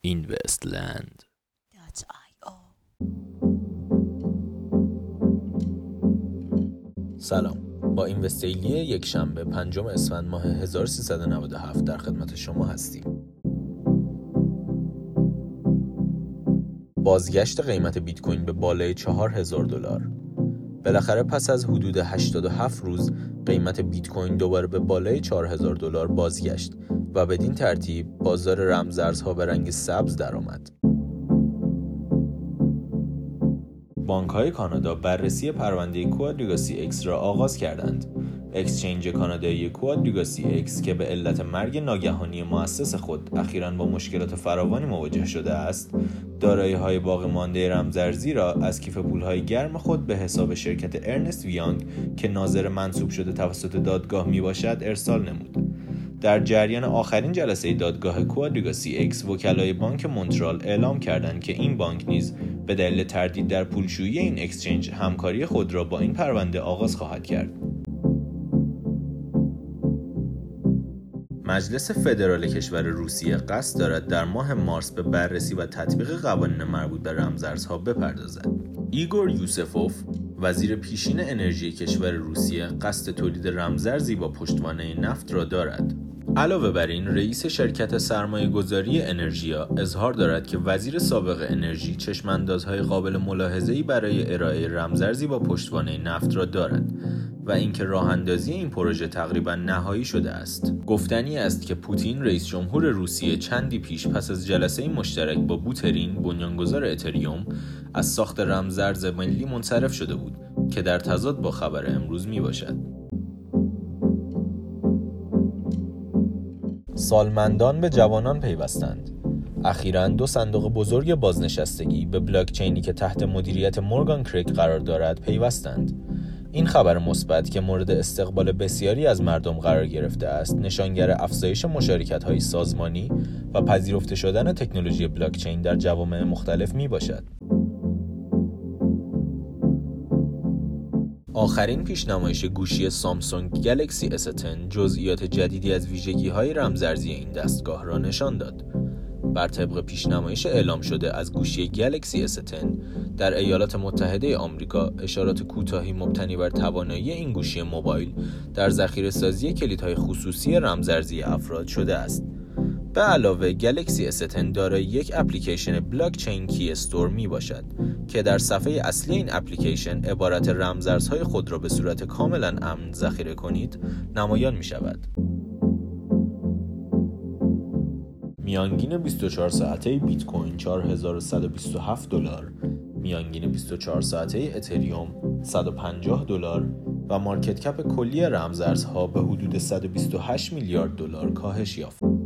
اینوستلند سلام. با اینوستیلی یک شنبه پنجم اسفند ماه 1397 در خدمت شما هستیم. بازگشت قیمت بیت کوین به بالای 4000 دلار. بالاخره پس از حدود 87 روز قیمت بیت کوین دوباره به بالای 4000 دلار بازگشت و بدین ترتیب بازار رمزارزها به رنگ سبز درآمد. بانک های کانادا بررسی پرونده QuadrigaCX را آغاز کردند. exchange کانادایی QuadrigaCX که به علت مرگ ناگهانی مؤسس خود اخیرا با مشکلات فراوانی مواجه شده است، دارایی های باقی مانده رمزارزی را از کیف پول های گرم خود به حساب شرکت ارنست و یانگ که ناظر منصوب شده توسط دادگاه می باشد ارسال نمود. در جریان آخرین جلسه دادگاه کوادریگاسی اکس وکلای بانک مونترال اعلام کردند که این بانک نیز به دلیل تردید در پولشویی این اکسچنج همکاری خود را با این پرونده آغاز خواهد کرد. مجلس فدرال کشور روسیه قصد دارد در ماه مارس به بررسی و تطبیق قوانین مربوط به رمزارزها بپردازد. ایگور یوسفوف وزیر پیشین انرژی کشور روسیه قصد تولید رمزارزی با پشتوانه نفت را دارد. علاوه بر این رئیس شرکت سرمایه گذاری انرژیا اظهار دارد که وزیر سابق انرژی چشماندازهای قابل ملاحظه‌ای برای ارائه رمزارزی با پشتوانه نفت را دارد و اینکه راه اندازی این پروژه تقریبا نهایی شده است. گفتنی است که پوتین رئیس جمهور روسیه چندی پیش پس از جلسه مشترک با بوترین بنیانگذار اتریوم از ساخت رمزارز ملی منصرف شده بود که در تضاد با خبر امروز می باشد. سالمندان به جوانان پیوستند. اخیرا دو صندوق بزرگ بازنشستگی به بلاکچینی که تحت مدیریت مورگان کریک قرار دارد پیوستند. این خبر مثبت که مورد استقبال بسیاری از مردم قرار گرفته است نشانگر افزایش مشارکت های سازمانی و پذیرفته شدن تکنولوژی بلاکچین در جوامع مختلف می باشد. آخرین پیشنمایش گوشی سامسونگ گلکسی S10 جزئیات جدیدی از ویژگی های رمزارزی این دستگاه را نشان داد. بر طبق پیشنمایش اعلام شده از گوشی گلکسی S10 در ایالات متحده آمریکا اشارات کوتاهی مبتنی بر توانایی این گوشی موبایل در ذخیره سازی کلیدهای خصوصی رمزارزی افراد شده است. به علاوه گلکسی S10 دارای یک اپلیکیشن بلاکچین کی استور می باشد که در صفحه اصلی این اپلیکیشن عبارت رمزارزهای خود را به صورت کاملا امن ذخیره کنید نمایان می شود. میانگین 24 ساعته بیت کوین 4127 دلار، میانگین 24 ساعته اتریوم 150 دلار و مارکت کپ کلی رمزارزها به حدود 128 میلیارد دلار کاهش یافت.